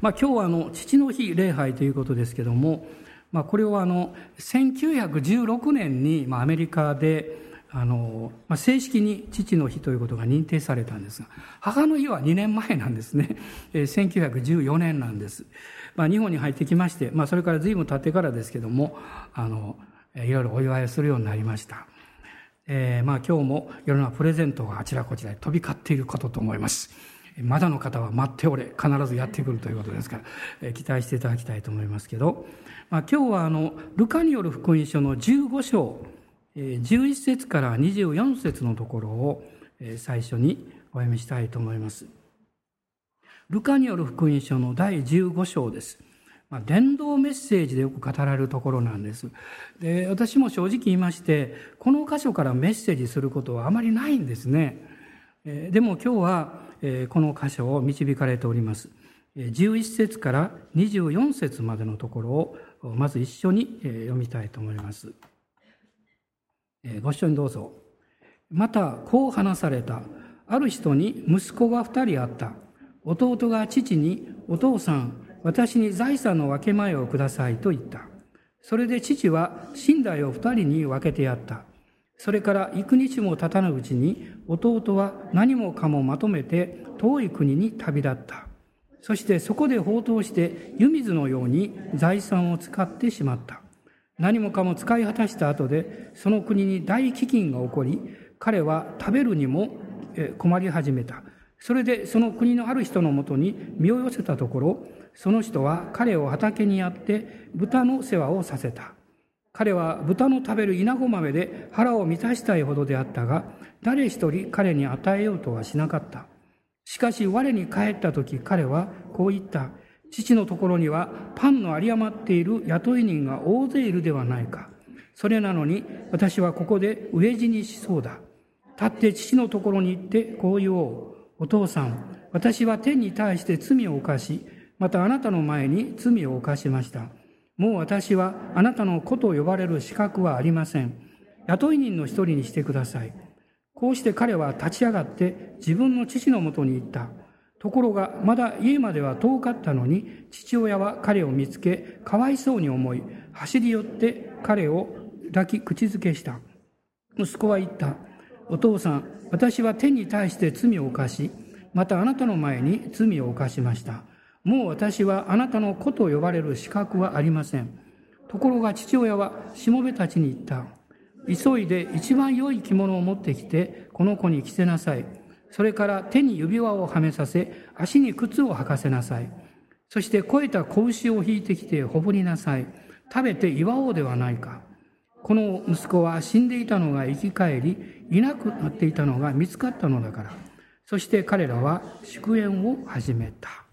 まあ、今日はあの父の日礼拝ということですけども、まあ、これはあの1916年に、まあ、アメリカであの、正式に父の日ということが認定されたんですが母の日は2年前なんですね、えー、1914年なんです、まあ、日本に入ってきまして、まあ、それから随分経ってからですけどもあのいろいろお祝いをするようになりました。えー、まあ今日も世の中プレゼントがあちらこちらで飛び交っていることと思います。まだの方は待っておれ、必ずやってくるということですから、え、期待していただきたいと思いますけど、まあ、今日はあの、ルカによる福音書の15章、え、11節から24節のところを、え、最初にお読みしたいと思います。ルカによる福音書の第15章です。まあ、伝道メッセージでよく語られるところなんです。で、私も正直言いまして、この箇所からメッセージすることはあまりないんですね。えでも今日は、この箇所を導かれております。11節から24節までのところをまず一緒に読みたいと思います。ご一緒にどうぞ。またこう話された。ある人に息子が二人あった。弟が父に、お父さん、私に財産の分け前をくださいと言った。それで父は寝台を二人に分けてやった。それから幾日も経たぬうちに弟は何もかもまとめて遠い国に旅立った。そしてそこで放蕩して湯水のように財産を使ってしまった。何もかも使い果たした後でその国に大飢饉が起こり、彼は食べるにも困り始めた。それでその国のある人のもとに身を寄せたところ、その人は彼を畑にやって豚の世話をさせた。彼は豚の食べる稲子豆で腹を満たしたいほどであったが、誰一人彼に与えようとはしなかった。しかし我に帰った時彼はこう言った。父のところにはパンの有り余っている雇い人が大勢いるではないか。それなのに私はここで飢え死にしそうだ。立って父のところに行ってこう言おう。お父さん、私は天に対して罪を犯し、またあなたの前に罪を犯しました。もう私はあなたの子と呼ばれる資格はありません。雇い人の一人にしてください。こうして彼は立ち上がって自分の父のもとに行った。ところがまだ家までは遠かったのに父親は彼を見つけかわいそうに思い走り寄って彼を抱き口づけした。息子は言った。お父さん、私は天に対して罪を犯し、またあなたの前に罪を犯しました。もう私はあなたの子と呼ばれる資格はありません。ところが父親はしもべたちに言った。急いで一番良い着物を持ってきて、この子に着せなさい。それから手に指輪をはめさせ、足に靴を履かせなさい。そして肥えた子牛を引いてきてほぶりなさい。食べて祝おうではないか。この息子は死んでいたのが生き返り、いなくなっていたのが見つかったのだから。そして彼らは祝宴を始めた。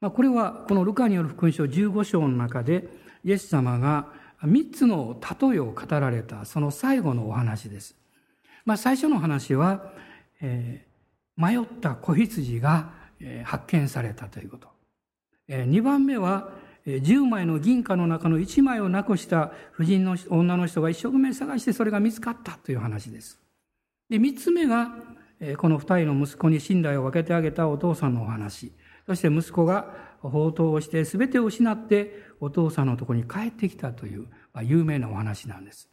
まあ、これはこのルカによる福音書15章の中でイエス様が3つの例えを語られたその最後のお話です。まあ、最初の話は、えー、迷った子羊が発見されたということ。2番目は10枚の銀貨の中の1枚をなくした婦人の女の人が一生懸命探してそれが見つかったという話です。で、3つ目がこの2人の息子に信頼を分けてあげたお父さんのお話。そして息子が放蕩をして全てを失ってお父さんのところに帰ってきたという、まあ、有名なお話なんです。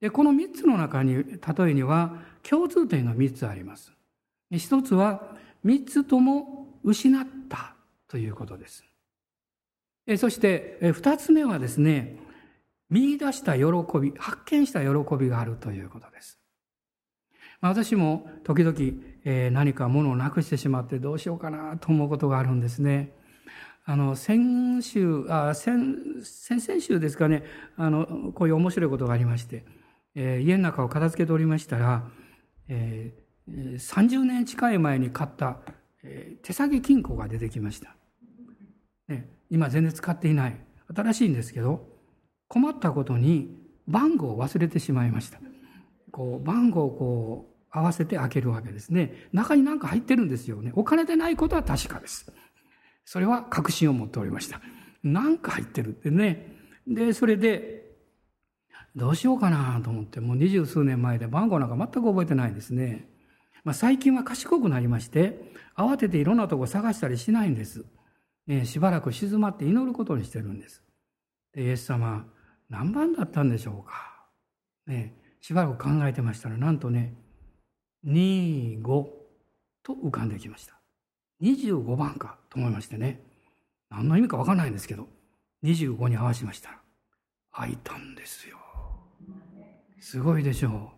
で、この3つの中に、例えには共通点が3つあります。一つは3つとも失ったということです。そして2つ目はですね、見出した喜び、発見した喜びがあるということです。私も時々、えー、何か物をなくしてしまってどうしようかなと思うことがあるんですね。あの、先週、あ先、先々週ですかね、あの、こういう面白いことがありまして、えー、家の中を片付けておりましたら、えー、30年近い前に買った、えー、手提げ金庫が出てきました。ね、今全然使っていない。新しいんですけど、困ったことに番号を忘れてしまいました。こう、番号をこう、合わせて開けるわけですね。中に何か入ってるんですよね。お金でないことは確かです。それは確信を持っておりました。何か入ってるってね。で、それで、どうしようかなと思って、もう二十数年前で番号なんか全く覚えてないですね。まあ、最近は賢くなりまして、慌てていろんなとこ探したりしないんです。ね、しばらく静まって祈ることにしてるんです。でイエス様、何番だったんでしょうか。ね、しばらく考えてましたら、なんとね、2、5と浮かんできました。25番かと思いましてね。何の意味か分かんないんですけど、25に合わしましたら、開いたんですよ。すごいでしょ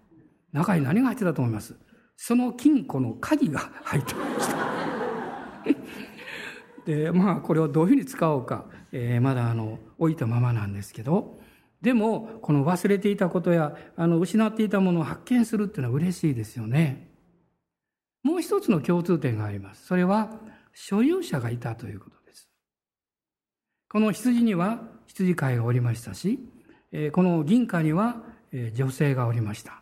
う。中に何が入ってたと思います？その金庫の鍵が入ってました。でまあこれをどういうふうに使おうか、えー、まだあの置いたままなんですけどでもこの忘れていたことやあの失っていたものを発見するっていうのは嬉しいですよね。もう一つの共通点があります。それは所有者がいたということです。この羊には羊飼いがおりましたし、この銀貨には女性がおりました。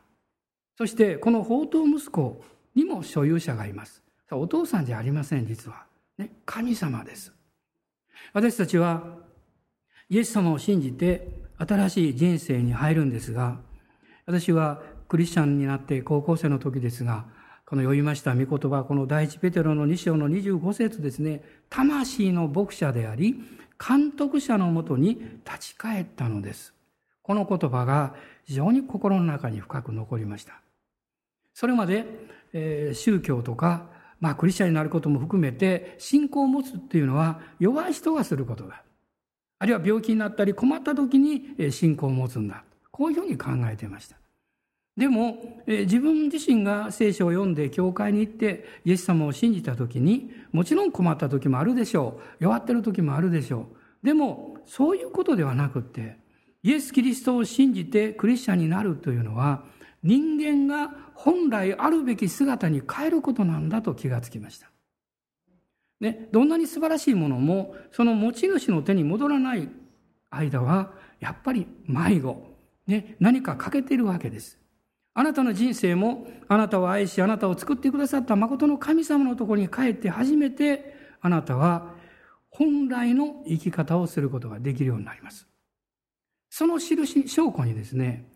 そしてこの宝刀息子にも所有者がいます。お父さんじゃありません、実は。ね、神様です。私たちはイエス様を信じて新しい人生に入るんですが、私はクリスチャンになって高校生の時ですが、この読みました御言葉、この第一ペテロの2章の25節ですね、魂の牧者であり、監督者のもとに立ち返ったのです。この言葉が非常に心の中に深く残りました。それまで、えー、宗教とか、まあクリスチャンになることも含めて信仰を持つっていうのは弱い人がすることだ。あるいは病気になったり困った時に信仰を持つんだ。こういうふうに考えていました。でも、自分自身が聖書を読んで教会に行ってイエス様を信じた時にもちろん困った時もあるでしょう。弱ってる時もあるでしょう。でもそういうことではなくってイエス・キリストを信じてクリスチャンになるというのは人間が本来あるべき姿に変えることなんだと気がつきました。ね、どんなに素晴らしいものもその持ち主の手に戻らない間はやっぱり迷子、ね、何か欠けているわけです。あなたの人生もあなたを愛しあなたを作ってくださった誠の神様のところに帰って初めてあなたは本来の生き方をすることができるようになります。その印、証拠にですね、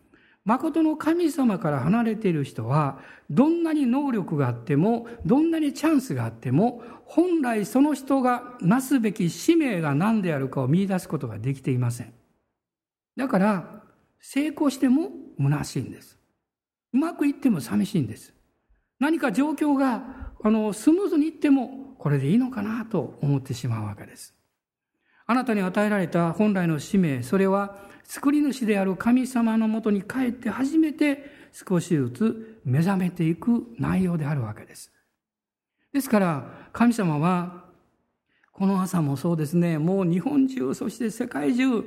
誠の神様から離れている人は、どんなに能力があっても、どんなにチャンスがあっても、本来その人がなすべき使命が何であるかを見出すことができていません。だから、成功しても虚しいんです。うまくいっても寂しいんです。何か状況があのスムーズにいってもこれでいいのかなと思ってしまうわけです。あなたに与えられた本来の使命、それは作り主である神様のもとに帰って初めて少しずつ目覚めていく内容であるわけです。ですから神様はこの朝もそうですね、もう日本中、そして世界中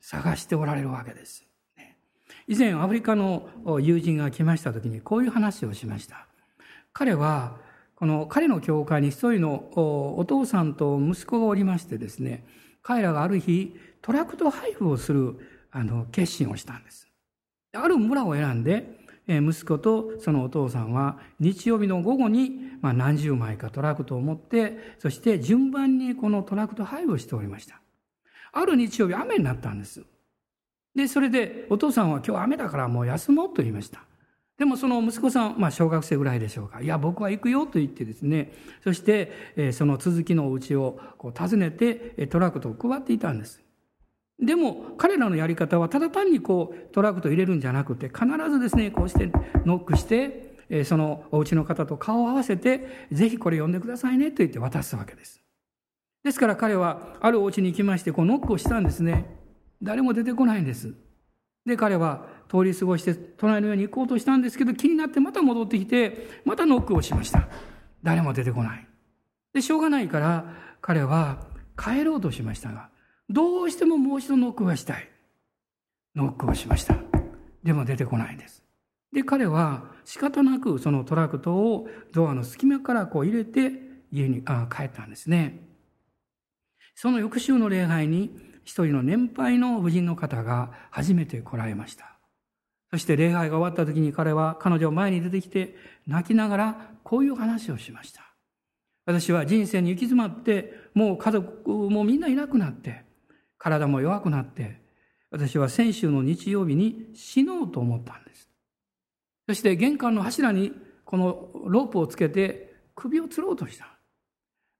探しておられるわけです。以前アフリカの友人が来ました時にこういう話をしました。彼はこの彼の教会に一人のお父さんと息子がおりましてですね彼らがある日トラクト配布をするあの決心をしたんです。ある村を選んで息子とそのお父さんは日曜日の午後にま何十枚かトラクトを持ってそして順番にこのトラクト配布しておりました。ある日曜日雨になったんです。で、それでお父さんは今日雨だからもう休もうと言いました。でもその息子さん、まあ小学生ぐらいでしょうか。いや、僕は行くよと言ってですね、そして、えその続きのお家をこう訪ねてトラクトを配っていたんです。でも彼らのやり方はただ単にこうトラクト入れるんじゃなくて必ずですね、こうしてノックして、そのお家の方と顔を合わせて、ぜひこれ読んでくださいねと言って渡すわけです。ですから彼はあるお家に行きまして、こうノックをしたんですね。誰も出てこないんです。で、彼は通り過ごして隣の家に行こうとしたんですけど、気になってまた戻ってきて、またノックをしました。誰も出てこない。で、しょうがないから、彼は帰ろうとしましたが、どうしてももう一度ノックがしたい。ノックをしました。でも出てこないんです。で、彼は仕方なくそのトラクトをドアの隙間からこう入れて家にあ帰ったんですね。その翌週の礼拝に一人の年配の婦人の方が初めて来られました。そして礼拝が終わった時に彼は彼女を前に出てきて泣きながらこういう話をしました。私は人生に行き詰まってもう家族もみんないなくなって体も弱くなって私は先週の日曜日に死のうと思ったんです。そして玄関の柱にこのロープをつけて首を吊ろうとした。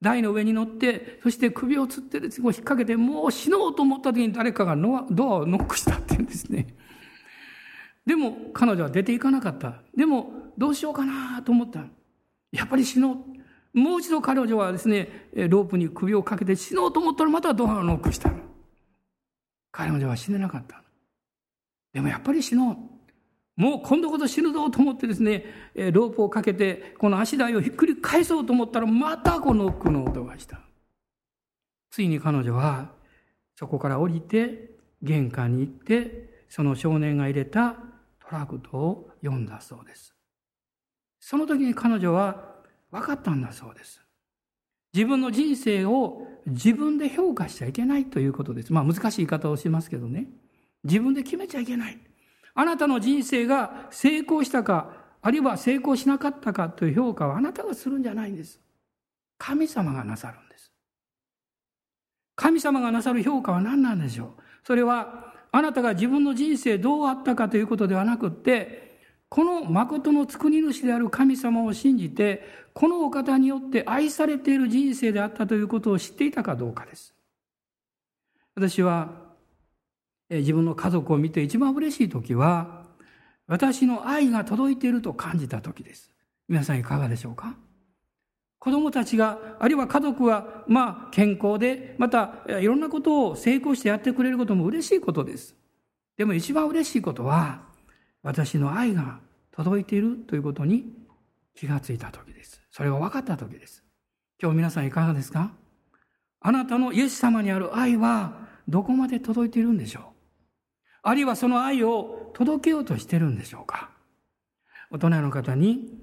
台の上に乗って、そして首を吊ってですね、引っ掛けて、もう死のうと思った時に誰かがドアをノックしたっていうんですね。でも彼女は出ていかなかった。でもどうしようかなと思った。やっぱり死のう。もう一度彼女はですね、ロープに首をかけて死のうと思ったらまたドアをノックした。彼女は死ねなかった。でもやっぱり死のう。もう今度こそ死ぬぞと思ってですね、ロープをかけて、この足台をひっくり返そうと思ったら、またこのノックの音がした。ついに彼女は、そこから降りて、玄関に行って、その少年が入れたトラクトを読んだそうです。その時に彼女は分かったんだそうです。自分の人生を自分で評価しちゃいけないということです。まあ難しい言い方をしますけどね。自分で決めちゃいけない。あなたの人生が成功したか、あるいは成功しなかったかという評価はあなたがするんじゃないんです。神様がなさるんです。神様がなさる評価は何なんでしょうそれは、あなたが自分の人生どうあったかということではなくって、この誠の作り主である神様を信じて、このお方によって愛されている人生であったということを知っていたかどうかです。私は自分の家族を見て一番嬉しい時は、私の愛が届いていると感じた時です。皆さんいかがでしょうか？子供たちが、あるいは家族は、まあ、健康で、また、いろんなことを成功してやってくれることも嬉しいことです。でも一番嬉しいことは、私の愛が届いているということに気がついた時です。それが分かった時です。今日皆さんいかがですか？あなたのイエス様にある愛はどこまで届いているんでしょう？あるいはその愛を届けようとしてるんでしょうか？大人の方に、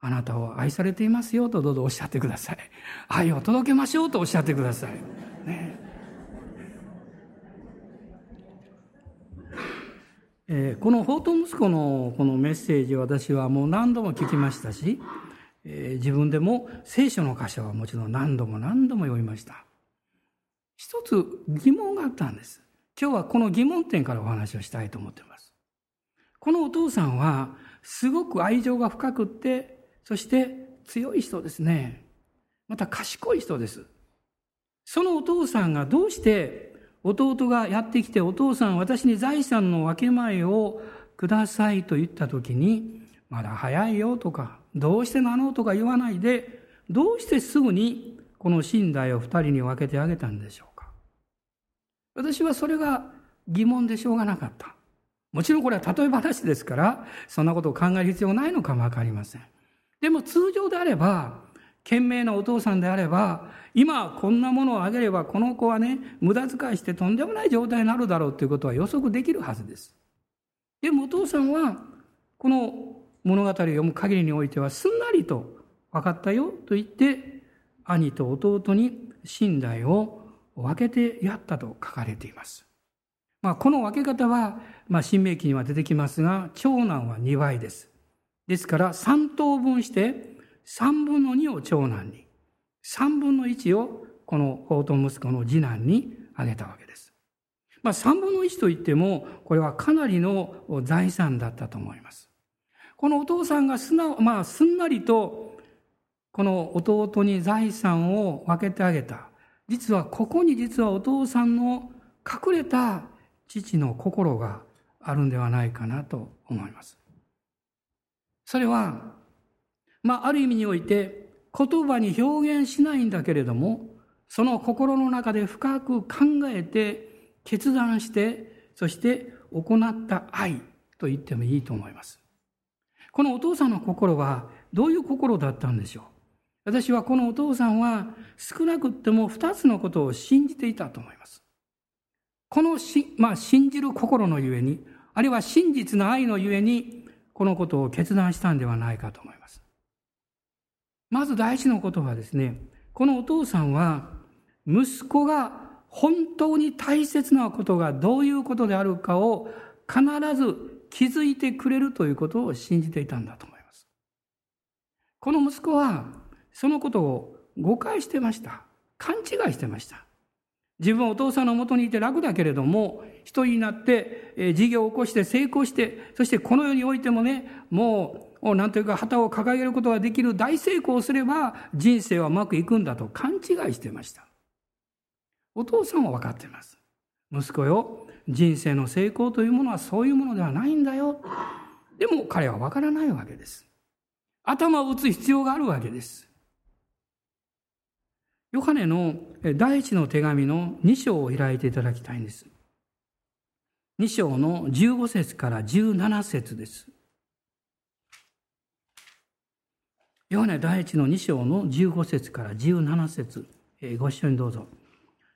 あなたを愛されていますよとどうぞおっしゃってください。愛を届けましょうとおっしゃってください。ねえー、この宝刀息子のこのメッセージを私はもう何度も聞きましたし、えー、自分でも聖書の箇所はもちろん何度も何度も読みました。一つ疑問があったんです。今日はこの疑問点からお話をしたいと思っています。このお父さんはすごく愛情が深くって、そして強い人ですね。また賢い人です。そのお父さんがどうして弟がやってきてお父さん私に財産の分け前をくださいと言った時にまだ早いよとかどうしてなのとか言わないでどうしてすぐにこの寝台を二人に分けてあげたんでしょうか私はそれが疑問でしょうがなかった。もちろんこれは例え話ですから、そんなことを考える必要ないのかもわかりません。でも通常であれば、賢明なお父さんであれば、今こんなものをあげればこの子はね、無駄遣いしてとんでもない状態になるだろうということは予測できるはずです。でもお父さんは、この物語を読む限りにおいてはすんなりと分かったよと言って、兄と弟に寝台を分けてやったと書かれています。まあ、この分け方は、まあ、新明記には出てきますが、長男は2倍です。ですから、3等分して、3分の2を長男に、3分の1をこの法と息子の次男にあげたわけです。まあ、3分の1といっても、これはかなりの財産だったと思います。このお父さんがすな,、まあ、すんなりと、この弟に財産を分けてあげた。実はここに実はお父さんの隠れた父の心があるんではないかなと思います。それは、まあ、ある意味において言葉に表現しないんだけれども、その心の中で深く考えて、決断して、そして行った愛と言ってもいいと思います。このお父さんの心はどういう心だったんでしょう？私はこのお父さんは少なくっても二つのことを信じていたと思います。このし、まあ、信じる心のゆえに、あるいは真実の愛のゆえに、このことを決断したんではないかと思います。まず第一のことはですね、このお父さんは、息子が本当に大切なことがどういうことであるかを必ず気づいてくれるということを信じていたんだと思います。この息子はそのことを誤解してました。勘違いしてました。自分はお父さんのもとにいて楽だけれども、一人になって、事業を起こして成功して、そしてこの世においてもね、もうなんというか旗を掲げることができる大成功をすれば人生はうまくいくんだと勘違いしてました。お父さんは分かっています。息子よ、人生の成功というものはそういうものではないんだよ。でも彼は分からないわけです。頭を打つ必要があるわけです。ヨハネの第一の手紙の2章を開いていただきたいんです。2章の15節から17節です。ヨハネ第一の2章の15節から17節ご一緒にどうぞ。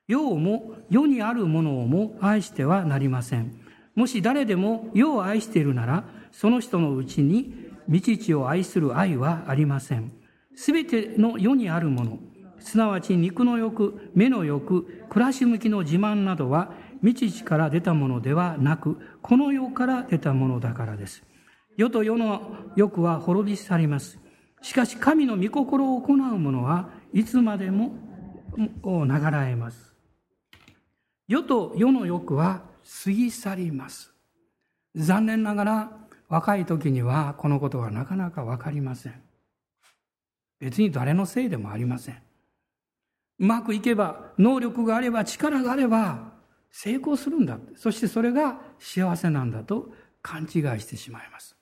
世も世にあるものをも愛してはなりません。もし誰でも世を愛しているなら、その人のうちに道地を愛する愛はありません。すべての世にあるもの、すなわち肉の欲、目の欲、暮らし向きの自慢などは、道地から出たものではなく、この世から出たものだからです。世と世の欲は滅び去ります。しかし神の御心を行う者はいつまでも流らえます。世と世の欲は過ぎ去ります。残念ながら若い時にはこのことがなかなかわかりません。別に誰のせいでもありません。うまくいけば、能力があれば、力があれば、成功するんだ。そしてそれが幸せなんだと勘違いしてしまいます。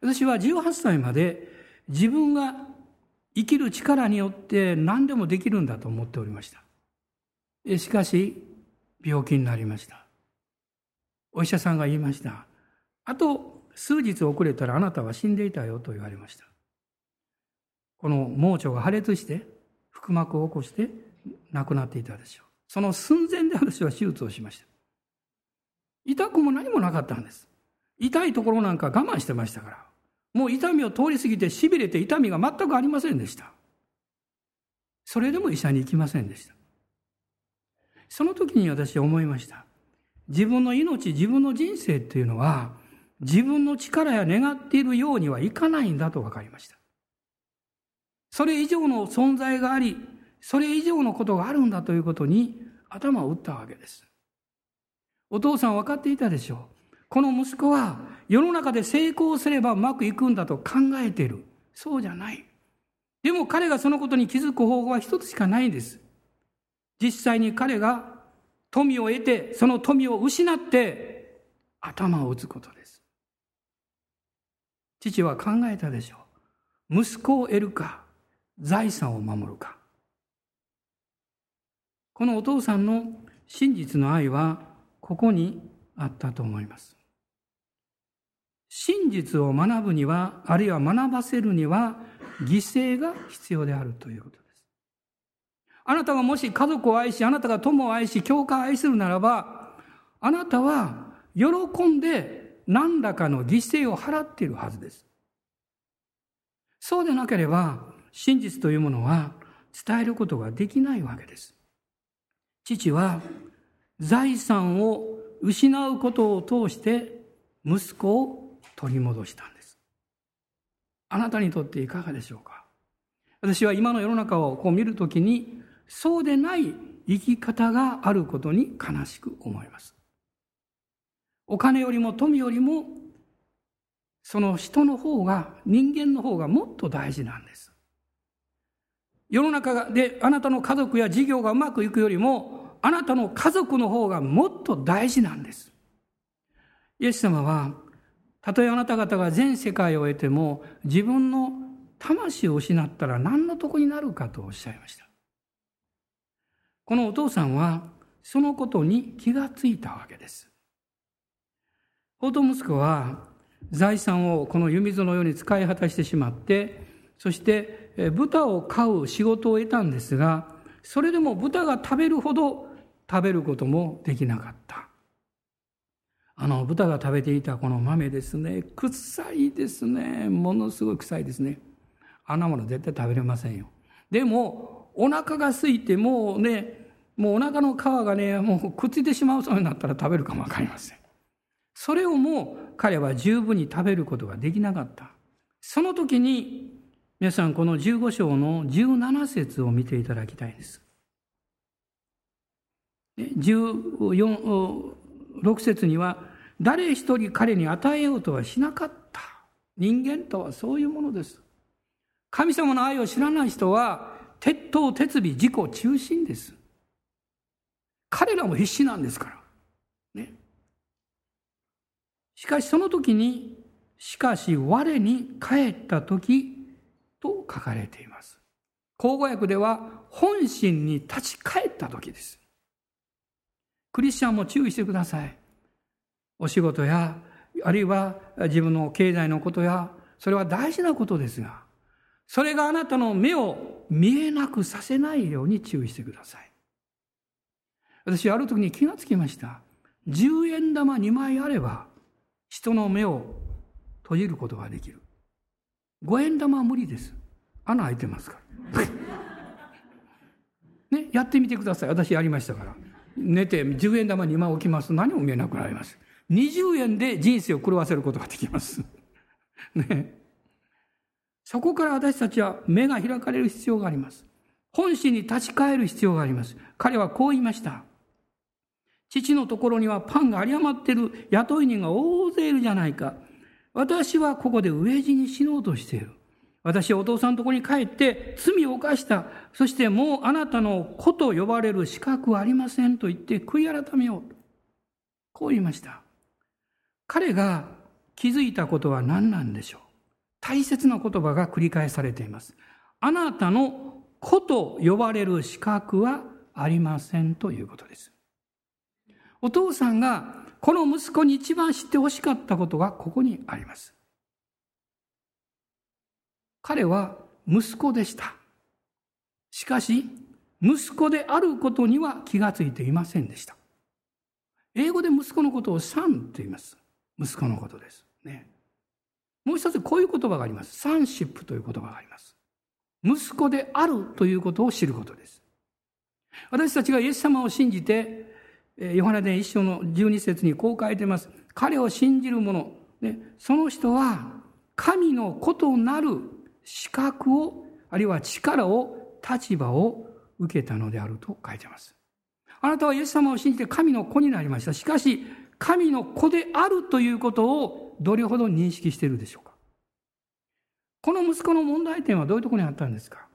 私は18歳まで自分が生きる力によって何でもできるんだと思っておりました。しかし、病気になりました。お医者さんが言いました。あと数日遅れたらあなたは死んでいたよと言われました。この盲腸が破裂して腹膜を起こして亡くなっていたでしょう。その寸前で私は手術をしました。痛くも何もなかったんです。痛いところなんか我慢してましたから。もう痛みを通り過ぎて痺れて痛みが全くありませんでした。それでも医者に行きませんでした。その時に私は思いました。自分の命、自分の人生っていうのは、自分の力や願っているようにはいかないんだと分かりました。それ以上の存在があり、それ以上のことがあるんだということに頭を打ったわけです。お父さん分かっていたでしょう。この息子は世の中で成功すればうまくいくんだと考えている。そうじゃない。でも彼がそのことに気づく方法は一つしかないんです。実際に彼が富を得て、その富を失って頭を打つことです。父は考えたでしょう。息子を得るか、財産を守るか。このお父さんの真実の愛はここにあったと思います。真実を学ぶには、あるいは学ばせるには、犠牲が必要であるということです。あなたがもし家族を愛し、あなたが友を愛し、教会を愛するならば、あなたは喜んで何らかの犠牲を払っているはずです。そうでなければ、真実というものは伝えることができないわけです。父は財産を失うことを通して息子を取り戻したんです。あなたにとっていかがでしょうか？私は今の世の中をこう見るときにそうでない生き方があることに悲しく思います。お金よりも富よりもその人の方が人間の方がもっと大事なんです。世の中であなたの家族や事業がうまくいくよりも、あなたの家族の方がもっと大事なんです。イエス様は、たとえあなた方が全世界を得ても、自分の魂を失ったら何の得になるかとおっしゃいました。このお父さんは、そのことに気がついたわけです。法と息子は、財産をこの弓図のように使い果たしてしまって、そして豚を飼う仕事を得たんですが、それでも豚が食べるほど食べることもできなかった。あの、豚が食べていたこの豆ですね、臭いですね。ものすごい臭いですね。あんなもの絶対食べれませんよ。でも、お腹が空いてもうね、もうお腹の皮がね、もうくっついてしまうそうになったら食べるかもわかりません。それをもう彼は十分に食べることができなかった。その時に皆さん、この15章の17節を見ていただきたいんです。14、6節には、誰一人彼に与えようとはしなかった人間とはそういうものです。神様の愛を知らない人は、鉄頭鉄尾自己中心です。彼らも必死なんですから。ね。しかしその時に、しかし我に帰った時と書かれています。口語訳では本心に立ち返った時です。クリスチャンも注意してください。お仕事や、あるいは自分の経済のことや、それは大事なことですが、それがあなたの目を見えなくさせないように注意してください。私、ある時に気がつきました。10円玉2枚あれば、人の目を閉じることができる。5円玉は無理です。穴開いてますから。ね、やってみてください。私やりましたから。寝て10円玉2枚置きますと何も見えなくなります。20円で人生を狂わせることができます。ね。そこから私たちは目が開かれる必要があります。本心に立ち返る必要があります。彼はこう言いました。父のところにはパンが有り余っている雇い人が大勢いるじゃないか。私はここで飢え死に死のうとしている。私はお父さんのところに帰って罪を犯した。そしてもうあなたの子と呼ばれる資格はありませんと言って悔い改めよう。こう言いました。彼が気づいたことは何なんでしょう？大切な言葉が繰り返されています。あなたの子と呼ばれる資格はありませんということです。お父さんがこの息子に一番知ってほしかったことがここにあります。彼は息子でした。しかし、息子であることには気がついていませんでした。英語で息子のことをサンと言います。息子のことです。ね。もう一つこういう言葉があります。サンシップという言葉があります。息子であるということを知ることです。私たちがイエス様を信じて、ヨハネ伝一章の12節にこう書いてます。彼を信じる者、ね、その人は神の子となる資格を、あるいは力を、立場を受けたのであると書いてます。あなたはイエス様を信じて神の子になりました。しかし、神の子であるということをどれほど認識しているでしょうか？この息子の問題点はどういうところにあったんですか？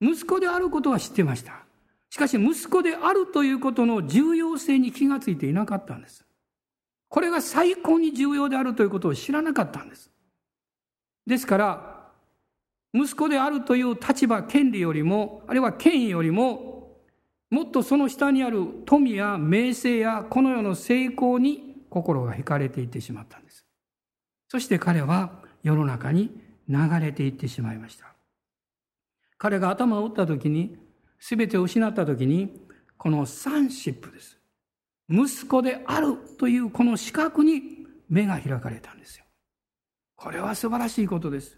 息子であることは知ってました。しかし息子であるということの重要性に気がついていなかったんです。これが最高に重要であるということを知らなかったんです。ですから、息子であるという立場、権利よりも、あるいは権威よりも、もっとその下にある富や名声やこの世の成功に心が惹かれていってしまったんです。そして彼は世の中に流れていってしまいました。彼が頭を打った時に、全てを失った時に、このサンシップです。息子であるというこの資格に目が開かれたんですよ。これは素晴らしいことです。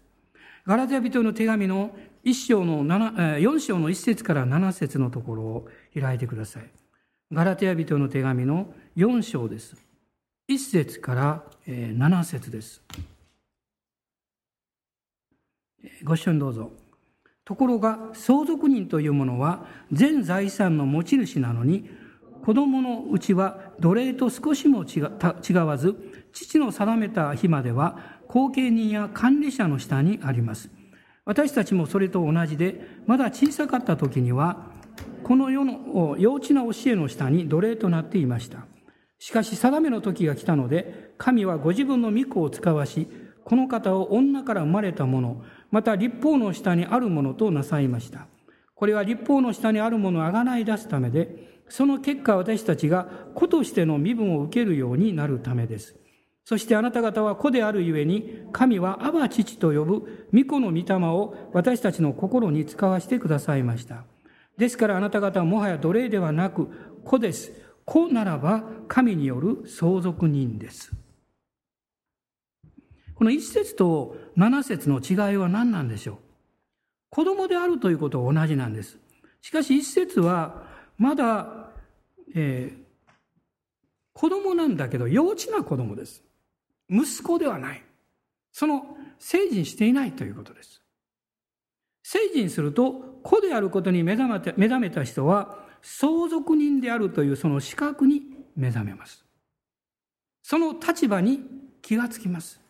ガラテヤ人の手紙の一章の4章の1節から7節のところを開いてください。ガラテヤ人の手紙の4章です。1節から7節です。ご一緒にどうぞ。ところが相続人というものは全財産の持ち主なのに子供のうちは奴隷と少しも違わず父の定めた日までは後継人や管理者の下にあります。私たちもそれと同じでまだ小さかった時にはこの世の幼稚な教えの下に奴隷となっていました。しかし定めの時が来たので神はご自分の御子を使わしこの方を女から生まれたものまた立法の下にあるものとなさいました。これは立法の下にあるものをあがない出すためで、その結果私たちが子としての身分を受けるようになるためです。そしてあなた方は子であるゆえに、神はアバ父と呼ぶ御子の御霊を私たちの心に使わせてくださいました。ですからあなた方はもはや奴隷ではなく子です。子ならば神による相続人です。この一節と七節の違いは何なんでしょう？子供であるということは同じなんです。しかし一節はまだ、えー、子供なんだけど幼稚な子供です。息子ではない。その成人していないということです。成人すると子であることに目覚めた目覚めた人は相続人であるというその資格に目覚めます。その立場に気がつきます。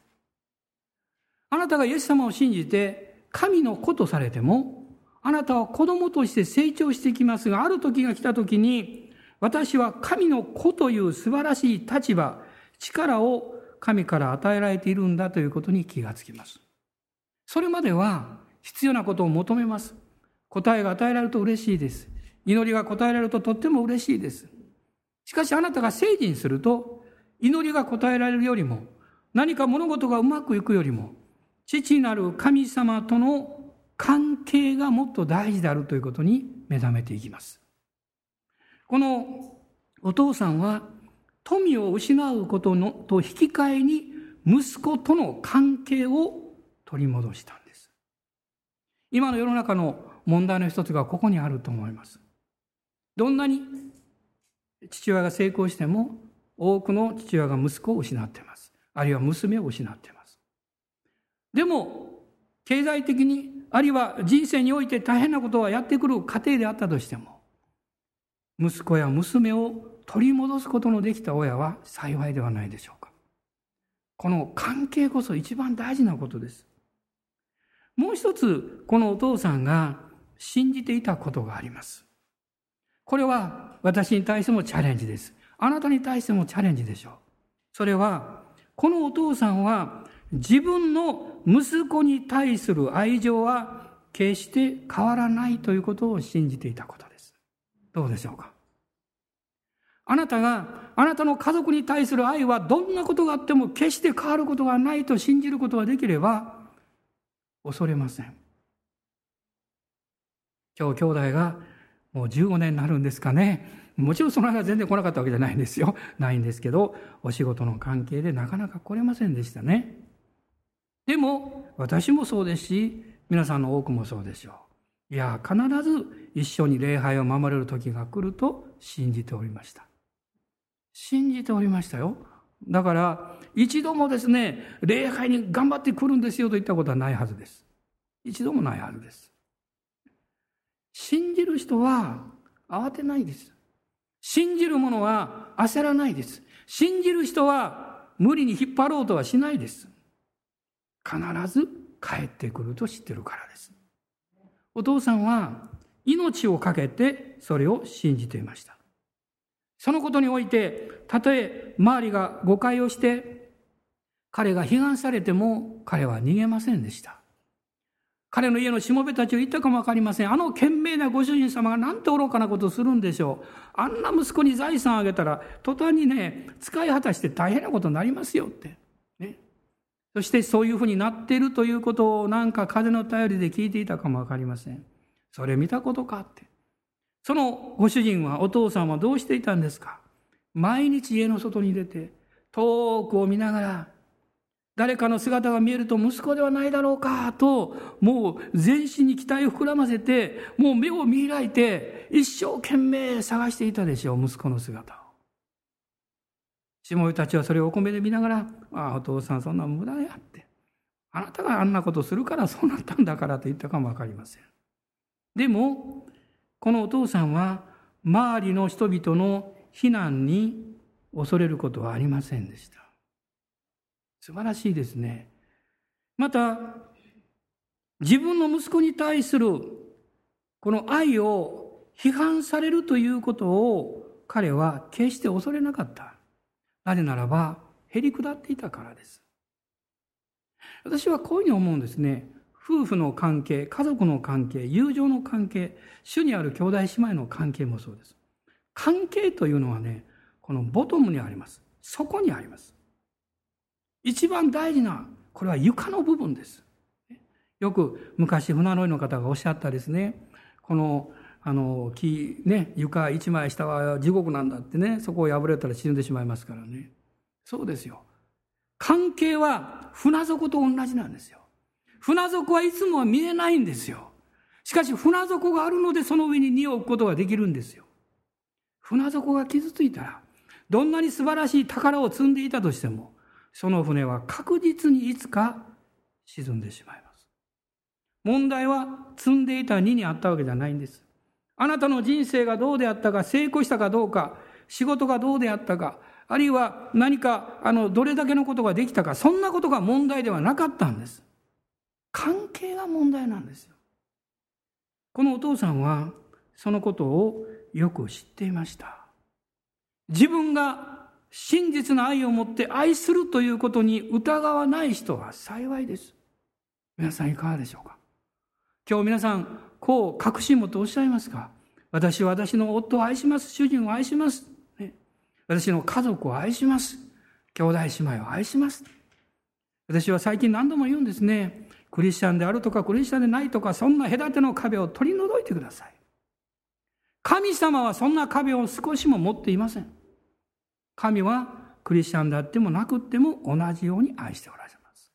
あなたがイエス様を信じて神の子とされても、あなたは子供として成長してきますが、ある時が来た時に、私は神の子という素晴らしい立場、力を神から与えられているんだということに気がつきます。それまでは必要なことを求めます。答えが与えられると嬉しいです。祈りが答えられるととっても嬉しいです。しかしあなたが成人すると、祈りが答えられるよりも、何か物事がうまくいくよりも、父なる神様との関係がもっと大事であるということに目覚めていきます。このお父さんは富を失うことのと引き換えに息子との関係を取り戻したんです。今の世の中の問題の一つがここにあると思います。どんなに父親が成功しても多くの父親が息子を失っています。あるいは娘を失っています。でも、経済的に、あるいは人生において大変なことはやってくる過程であったとしても、息子や娘を取り戻すことのできた親は幸いではないでしょうか。この関係こそ一番大事なことです。もう一つ、このお父さんが信じていたことがあります。これは私に対してもチャレンジです。あなたに対してもチャレンジでしょう。それは、このお父さんは自分の息子に対する愛情は決して変わらないということを信じていたことです。どうでしょうか？あなたがあなたの家族に対する愛はどんなことがあっても決して変わることがないと信じることができれば恐れません。今日兄弟がもう15年になるんですかね。もちろんその間全然来なかったわけじゃないんですよ。ないんですけど、お仕事の関係でなかなか来れませんでしたね。でも、私もそうですし、皆さんの多くもそうでしょう。いや、必ず一緒に礼拝を守れる時が来ると信じておりました。信じておりましたよ。だから、一度もですね、礼拝に頑張ってくるんですよと言ったことはないはずです。一度もないはずです。信じる人は慌てないです。信じる者は焦らないです。信じる人は無理に引っ張ろうとはしないです。必ず帰ってくると知ってるからです。お父さんは命を懸けてそれを信じていました。そのことにおいて、たとえ周りが誤解をして、彼が批判されても彼は逃げませんでした。彼の家のしもべたちを言ったかもわかりません。あの賢明なご主人様がなんて愚かなことをするんでしょう。あんな息子に財産をあげたら、途端にね、使い果たして大変なことになりますよって。ね。そしてそういうふうになっているということをなんか風の便りで聞いていたかもわかりません。それ見たことかって。そのご主人は、お父さんはどうしていたんですか？毎日家の外に出て、遠くを見ながら、誰かの姿が見えると息子ではないだろうかと、もう全身に期待を膨らませて、もう目を見開いて、一生懸命探していたでしょう、息子の姿を。しもべたちはそれをお米で見ながら、ああ、お父さんそんな無駄やって。あなたがあんなことするからそうなったんだからと言ったかもわかりません。でも、このお父さんは、周りの人々の非難に恐れることはありませんでした。素晴らしいですね。また、自分の息子に対するこの愛を批判されるということを彼は決して恐れなかった。なぜならば、へり下っていたからです。私はこういうふうに思うんですね。夫婦の関係、家族の関係、友情の関係、主にある兄弟姉妹の関係もそうです。関係というのはね、このボトムにあります。そこにあります。一番大事な、これは床の部分です。よく昔船乗りの方がおっしゃったですね、この、あの、木、ね、床一枚下は地獄なんだってね、そこを破れたら死んでしまいますからね。そうですよ。関係は船底と同じなんですよ。船底はいつもは見えないんですよ。しかし船底があるのでその上に荷を置くことができるんですよ。船底が傷ついたら、どんなに素晴らしい宝を積んでいたとしても、その船は確実にいつか沈んでしまいます。問題は積んでいた荷にあったわけじゃないんです。あなたの人生がどうであったか、成功したかどうか、仕事がどうであったか、あるいは何か、あの、どれだけのことができたか、そんなことが問題ではなかったんです。関係が問題なんですよ。このお父さんはそのことをよく知っていました。自分が真実な愛を持って愛するということに疑わない人は幸いです。皆さんいかがでしょうか？今日皆さん、こう確信持っておっしゃいますか？私は私の夫を愛します。主人を愛します。ね、私の家族を愛します。兄弟姉妹を愛します。私は最近何度も言うんですね。クリスチャンであるとかクリスチャンでないとか、そんな隔ての壁を取り除いてください。神様はそんな壁を少しも持っていません。神はクリスチャンであってもなくっても同じように愛しておられます。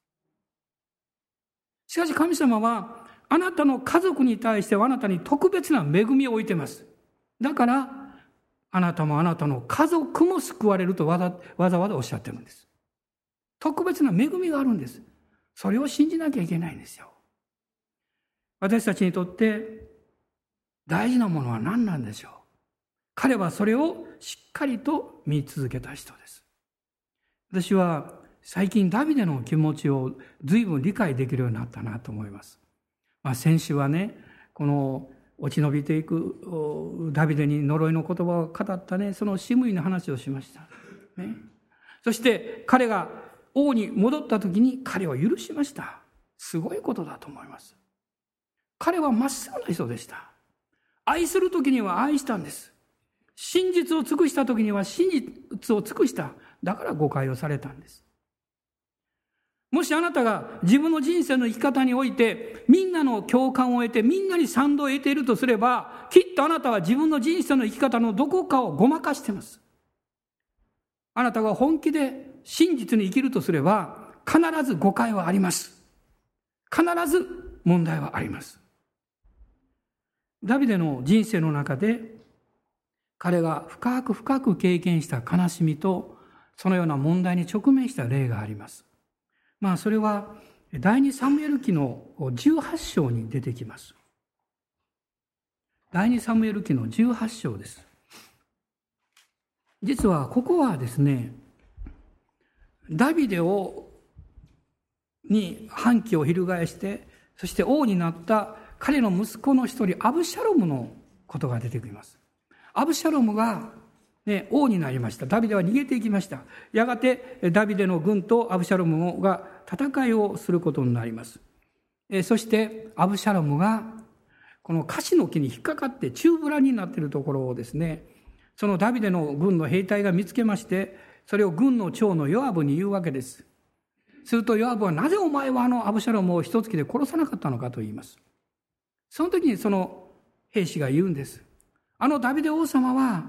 しかし神様はあなたの家族に対してはあなたに特別な恵みを置いてます。だから、あなたもあなたの家族も救われるとわざわざおっしゃってるんです。特別な恵みがあるんです。それを信じなきゃいけないんですよ。私たちにとって大事なものは何なんでしょう彼はそれをしっかりと見続けた人です。私は最近ダビデの気持ちを随分理解できるようになったなと思います。まあ、先週はねこの落ち延びていくダビデに呪いの言葉を語ったねそのシムイの話をしました、ね、そして彼が王に戻った時に彼を許しました。すごいことだと思います。彼はまっすぐな人でした。愛する時には愛したんです。真実を尽くした時には真実を尽くした。だから誤解をされたんです。もしあなたが自分の人生の生き方においてみんなの共感を得てみんなに賛同を得ているとすればきっとあなたは自分の人生の生き方のどこかをごまかしています。あなたが本気で真実に生きるとすれば必ず誤解はあります。必ず問題はあります。ダビデの人生の中で彼が深く深く経験した悲しみとそのような問題に直面した例があります。まあそれは第二サムエル記の18章に出てきます。第二サムエル記の18章です。実はここはですね、ダビデをに反旗を翻して、そして王になった彼の息子の一人、アブシャロムのことが出てきます。アブシャロムがね、王になりました。ダビデは逃げていきました。やがてダビデの軍とアブシャロムが戦いをすることになります。そしてアブシャロムがこの樫の木に引っかかって宙ぶらになっているところをですね、そのダビデの軍の兵隊が見つけまして、それを軍の長のヨアブに言うわけです。するとヨアブはなぜお前はあのアブシャロムを一月で殺さなかったのかと言います。その時にその兵士が言うんです。あのダビデ王様は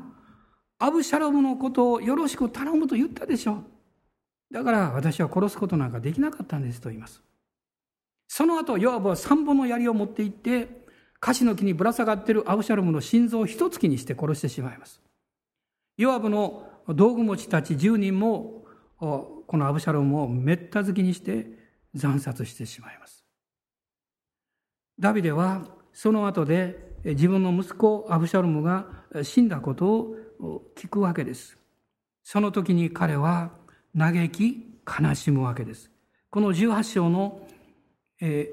アブシャロムのことをよろしく頼むと言ったでしょう。だから私は殺すことなんかできなかったんですと言います。その後、ヨアブは三本の槍を持って行って、カシの木にぶら下がっているアブシャロムの心臓を一突きにして殺してしまいます。ヨアブの道具持ちたち10人も、このアブシャロムをめった好きにして惨殺してしまいます。ダビデはその後で自分の息子アブシャロムが死んだことを聞くわけです。その時に彼は嘆き悲しむわけです。この18章の、え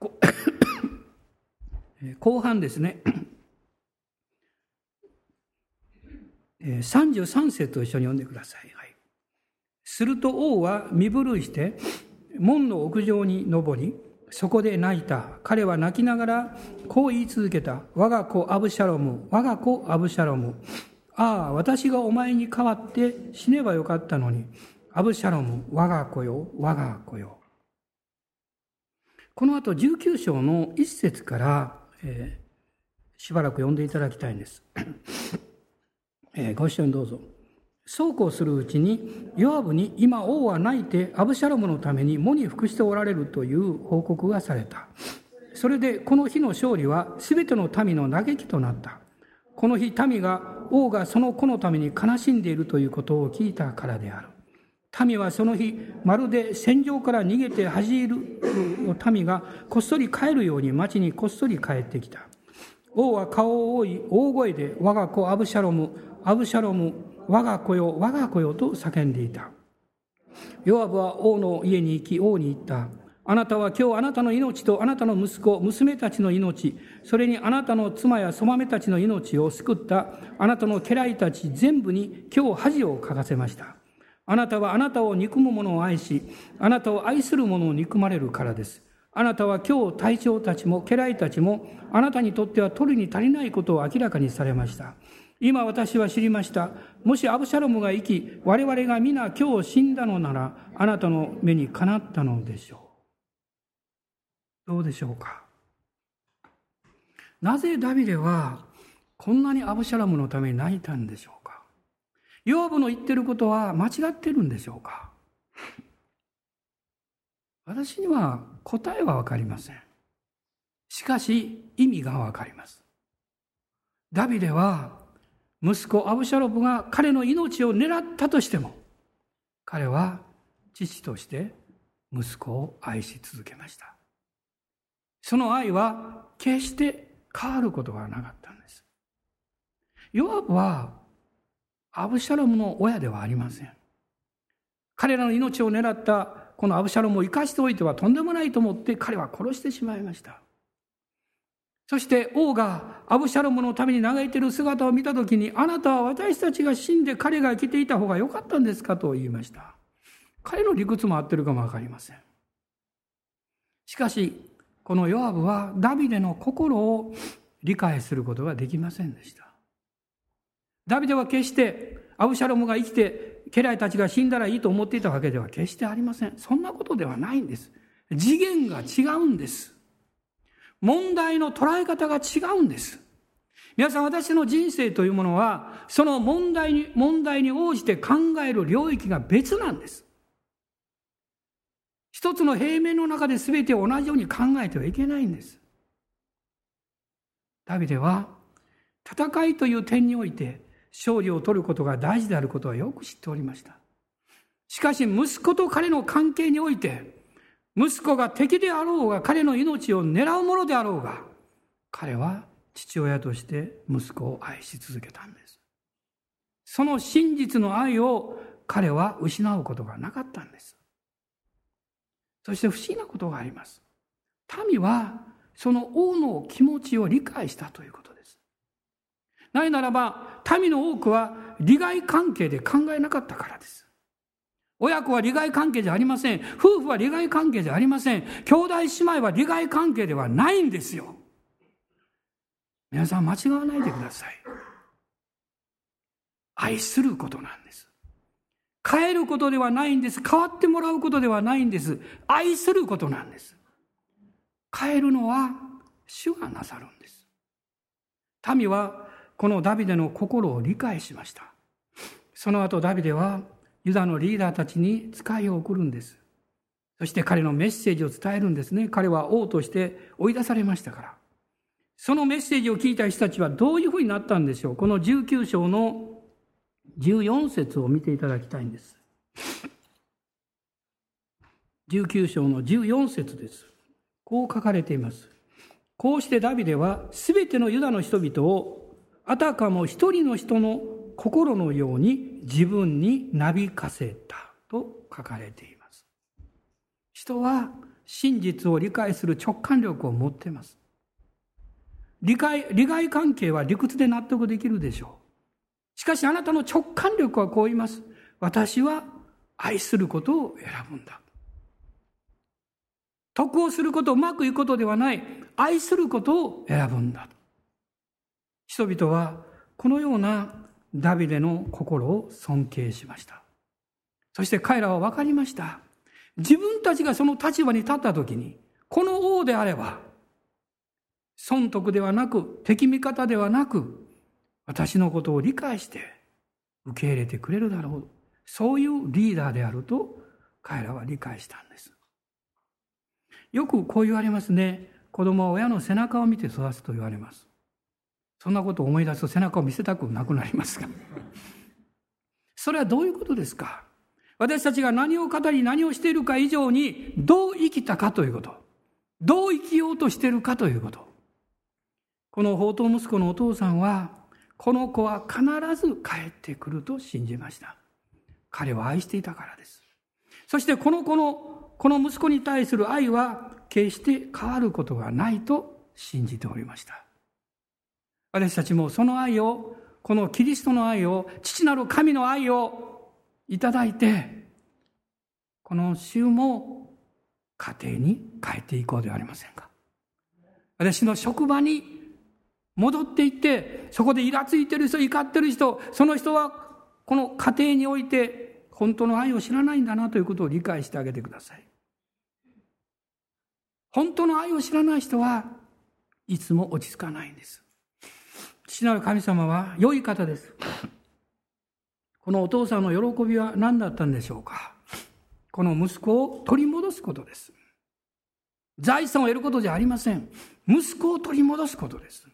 ー、後半ですね、33節と一緒に読んでください。はい、すると王は身震いして門の屋上に登りそこで泣いた。彼は泣きながらこう言い続けた。我が子アブシャロム、我が子アブシャロム。ああ、私がお前に代わって死ねばよかったのに、アブシャロム、我が子よ、我が子よ。この後19章の一節から、えー、しばらく読んでいただきたいんです。えー、ご一緒にどうぞ。そうこうするうちに、ヨアブに今王は泣いてアブシャロムのために喪に服しておられるという報告がされた。それでこの日の勝利は全ての民の嘆きとなった。この日民が王がその子のために悲しんでいるということを聞いたからである。民はその日、まるで戦場から逃げて走る民がこっそり帰るように町にこっそり帰ってきた。王は顔を覆い、大声で我が子アブシャロム、アブシャロム、我が子よ、我が子よと叫んでいた。ヨアブは王の家に行き、王に言った。あなたは今日あなたの命とあなたの息子、娘たちの命、それにあなたの妻やそまめたちの命を救ったあなたの家来たち全部に今日恥をかかせました。あなたはあなたを憎む者を愛し、あなたを愛する者を憎まれるからです。あなたは今日隊長たちも家来たちもあなたにとっては取るに足りないことを明らかにされました。今私は知りました。もしアブシャロムが生き、我々が皆今日死んだのなら、あなたの目にかなったのでしょう。どうでしょうか？なぜダビデはこんなにアブシャラムのために泣いたんでしょうか？ヨアブの言ってることは間違ってるんでしょうか？私には答えは分かりません。しかし意味が分かります。ダビデは息子アブシャロムが彼の命を狙ったとしても彼は父として息子を愛し続けました。その愛は決して変わることがなかったんです。ヨアブはアブシャロムの親ではありません。彼らの命を狙ったこのアブシャロムを生かしておいてはとんでもないと思って彼は殺してしまいました。そして王がアブシャロムのために嘆いている姿を見た時にあなたは私たちが死んで彼が生きていた方が良かったんですかと言いました。彼の理屈も合ってるかもわかりません。しかしこのヨアブはダビデの心を理解することができませんでした。ダビデは決してアブシャロムが生きて家来たちが死んだらいいと思っていたわけでは決してありません。そんなことではないんです。次元が違うんです。問題の捉え方が違うんです。皆さん私の人生というものはその問題に問題に応じて考える領域が別なんです。一つの平面の中で全てを同じように考えてはいけないんです。ダビデは戦いという点において勝利を取ることが大事であることはよく知っておりました。しかし息子と彼の関係において息子が敵であろうが彼の命を狙うものであろうが彼は父親として息子を愛し続けたんです。その真実の愛を彼は失うことがなかったんです。そして不思議なことがあります。民はその王の気持ちを理解したということです。ないならば民の多くは利害関係で考えなかったからです。親子は利害関係じゃありません。夫婦は利害関係じゃありません。兄弟姉妹は利害関係ではないんですよ。皆さん間違わないでください。愛することなんです。変えることではないんです。変わってもらうことではないんです。愛することなんです。変えるのは主がなさるんです。民はこのダビデの心を理解しました。その後ダビデはユダのリーダーたちに使いを送るんです。そして彼のメッセージを伝えるんですね。彼は王として追い出されましたから。そのメッセージを聞いた人たちはどういうふうになったんでしょう。この19章の14節を見ていただきたいんです。19章の14節です。こう書かれています。こうしてダビデはすべてのユダの人々をあたかも一人の人の心のように自分になびかせたと書かれています。人は真実を理解する直感力を持っています。理解、利害関係は理屈で納得できるでしょう。しかしあなたの直感力はこう言います。私は愛することを選ぶんだ。得をすること、うまくいくことではない、愛することを選ぶんだ。人々はこのようなダビデの心を尊敬しました。そして彼らは分かりました。自分たちがその立場に立った時に、この王であれば、損得ではなく、敵味方ではなく、私のことを理解して受け入れてくれるだろう。そういうリーダーであると彼らは理解したんです。よくこう言われますね。子供は親の背中を見て育つと言われます。そんなことを思い出すと背中を見せたくなくなりますが。それはどういうことですか？私たちが何を語り何をしているか以上にどう生きたかということ。どう生きようとしているかということ。この宝刀息子のお父さんはこの子は必ず帰ってくると信じました。彼を愛していたからです。そしてこの子の、この息子に対する愛は決して変わることがないと信じておりました。私たちもその愛を、このキリストの愛を、父なる神の愛をいただいて、この週も家庭に変えていこうではありませんか？私の職場に戻っていって、そこでイラついてる人、怒ってる人、その人はこの家庭において本当の愛を知らないんだなということを理解してあげてください。本当の愛を知らない人はいつも落ち着かないんです。父なる神様は良い方です。このお父さんの喜びは何だったんでしょうか？この息子を取り戻すことです。財産を得ることじゃありません。息子を取り戻すことです。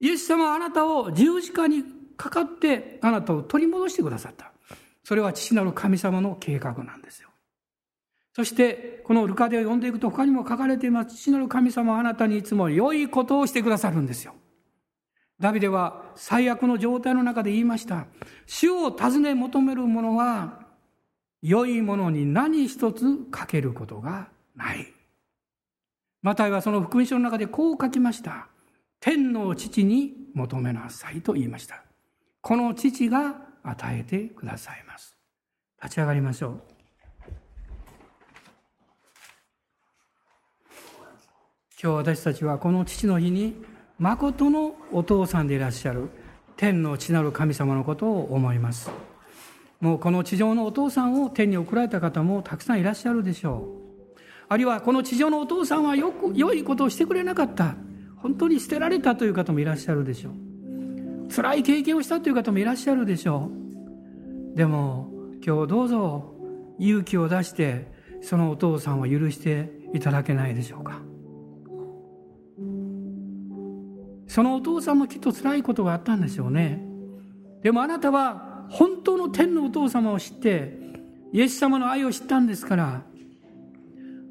イエス様はあなたを十字架にかかってあなたを取り戻してくださった。それは父なる神様の計画なんですよ。そして、このルカでを読んでいくと他にも書かれています。父なる神様はあなたにいつも良いことをしてくださるんですよ。ダビデは最悪の状態の中で言いました。主を尋ね求める者は、良いものに何一つかけることがない。マタイはその福音書の中でこう書きました。天の父に求めなさいと言いました。この父が与えてくださいます。立ち上がりましょう。今日私たちはこの父の日に誠のお父さんでいらっしゃる天の父なる神様のことを思います。もうこの地上のお父さんを天に送られた方もたくさんいらっしゃるでしょう。あるいはこの地上のお父さんはよく良いことをしてくれなかった。本当に捨てられたという方もいらっしゃるでしょう。辛い経験をしたという方もいらっしゃるでしょうでも今日どうぞ勇気を出してそのお父さんを許していただけないでしょうかそのお父さんもきっと辛いことがあったんでしょうね。でもあなたは本当の天のお父様を知ってイエス様の愛を知ったんですから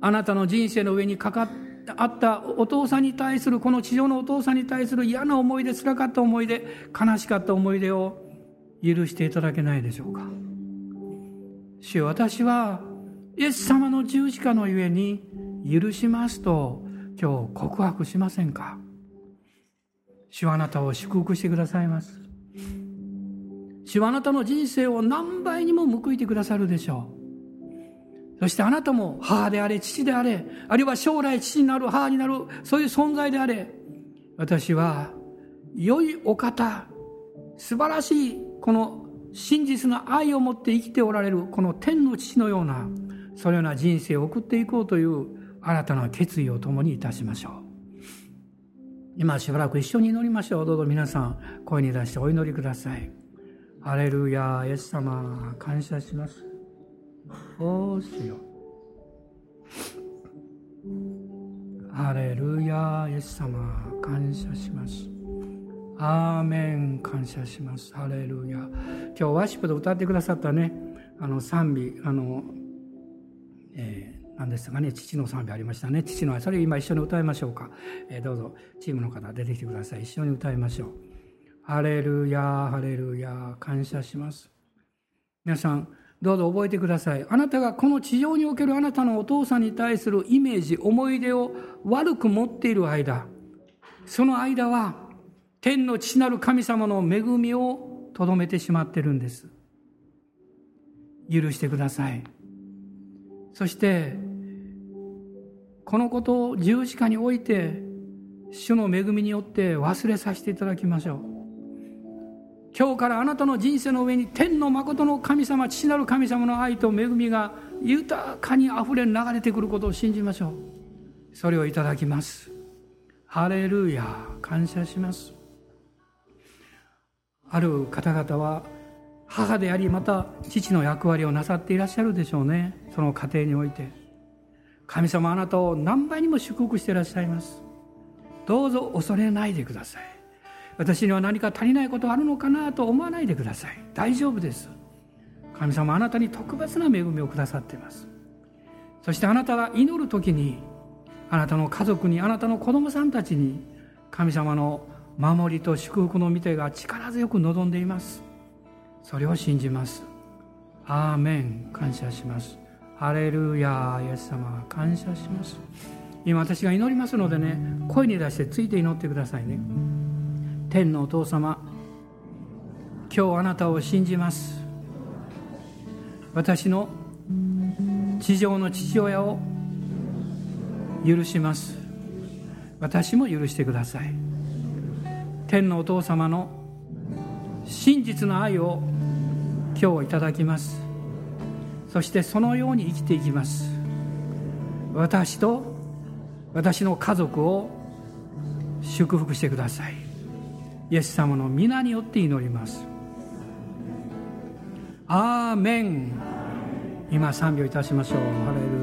あなたの人生の上にかかっあったお父さんに対するこの地上のお父さんに対する嫌な思い出辛かった思い出悲しかった思い出を許していただけないでしょうか。主よ私はイエス様の十字架のゆえに許しますと今日告白しませんか？主はあなたを祝福してくださいます主はあなたの人生を何倍にも報いてくださるでしょうそしてあなたも母であれ、父であれ、あるいは将来父になる、母になる、そういう存在であれ、私は良いお方、素晴らしいこの真実の愛を持って生きておられるこの天の父のような、そのような人生を送っていこうという新たな決意を共にいたしましょう。今しばらく一緒に祈りましょう。どうぞ皆さん声に出してお祈りください。ハレルヤ、イエス様、感謝します。おーしよハレルヤイエス様感謝しますアーメン感謝しますハレルヤ今日ワーシップで歌ってくださったねあの賛美あの、えー、何ですかね父の賛美ありましたね父の愛それ今一緒に歌いましょうか、えー、どうぞチームの方出てきてください一緒に歌いましょうハレルヤハレルヤ感謝します皆さんどうぞ覚えてください。あなたがこの地上におけるあなたのお父さんに対するイメージ、思い出を悪く持っている間、その間は天の父なる神様の恵みをとどめてしまってるんです。許してください。そして、このことを十字架において、主の恵みによって忘れさせていただきましょう。今日からあなたの人生の上に天の誠の神様父なる神様の愛と恵みが豊かにあふれ流れてくることを信じましょう。それをいただきます。ハレルヤ感謝します。ある方々は母でありまた父の役割をなさっていらっしゃるでしょうね。その家庭において。神様あなたを何倍にも祝福していらっしゃいます。どうぞ恐れないでください。私には何か足りないことあるのかなと思わないでください。大丈夫です。神様あなたに特別な恵みをくださっています。そしてあなたが祈る時にあなたの家族にあなたの子供さんたちに神様の守りと祝福の御手が力強く望んでいます。それを信じます。アーメン。感謝します。ハレルヤイエス様感謝します。今私が祈りますのでね声に出してついて祈ってくださいね。天のお父様今日あなたを信じます。私の地上の父親を許します。私も許してください。天のお父様の真実の愛を今日いただきます。そしてそのように生きていきます。私と私の家族を祝福してください。イエス様の皆によって祈ります。アーメン。今賛美をいたしましょう。ハレル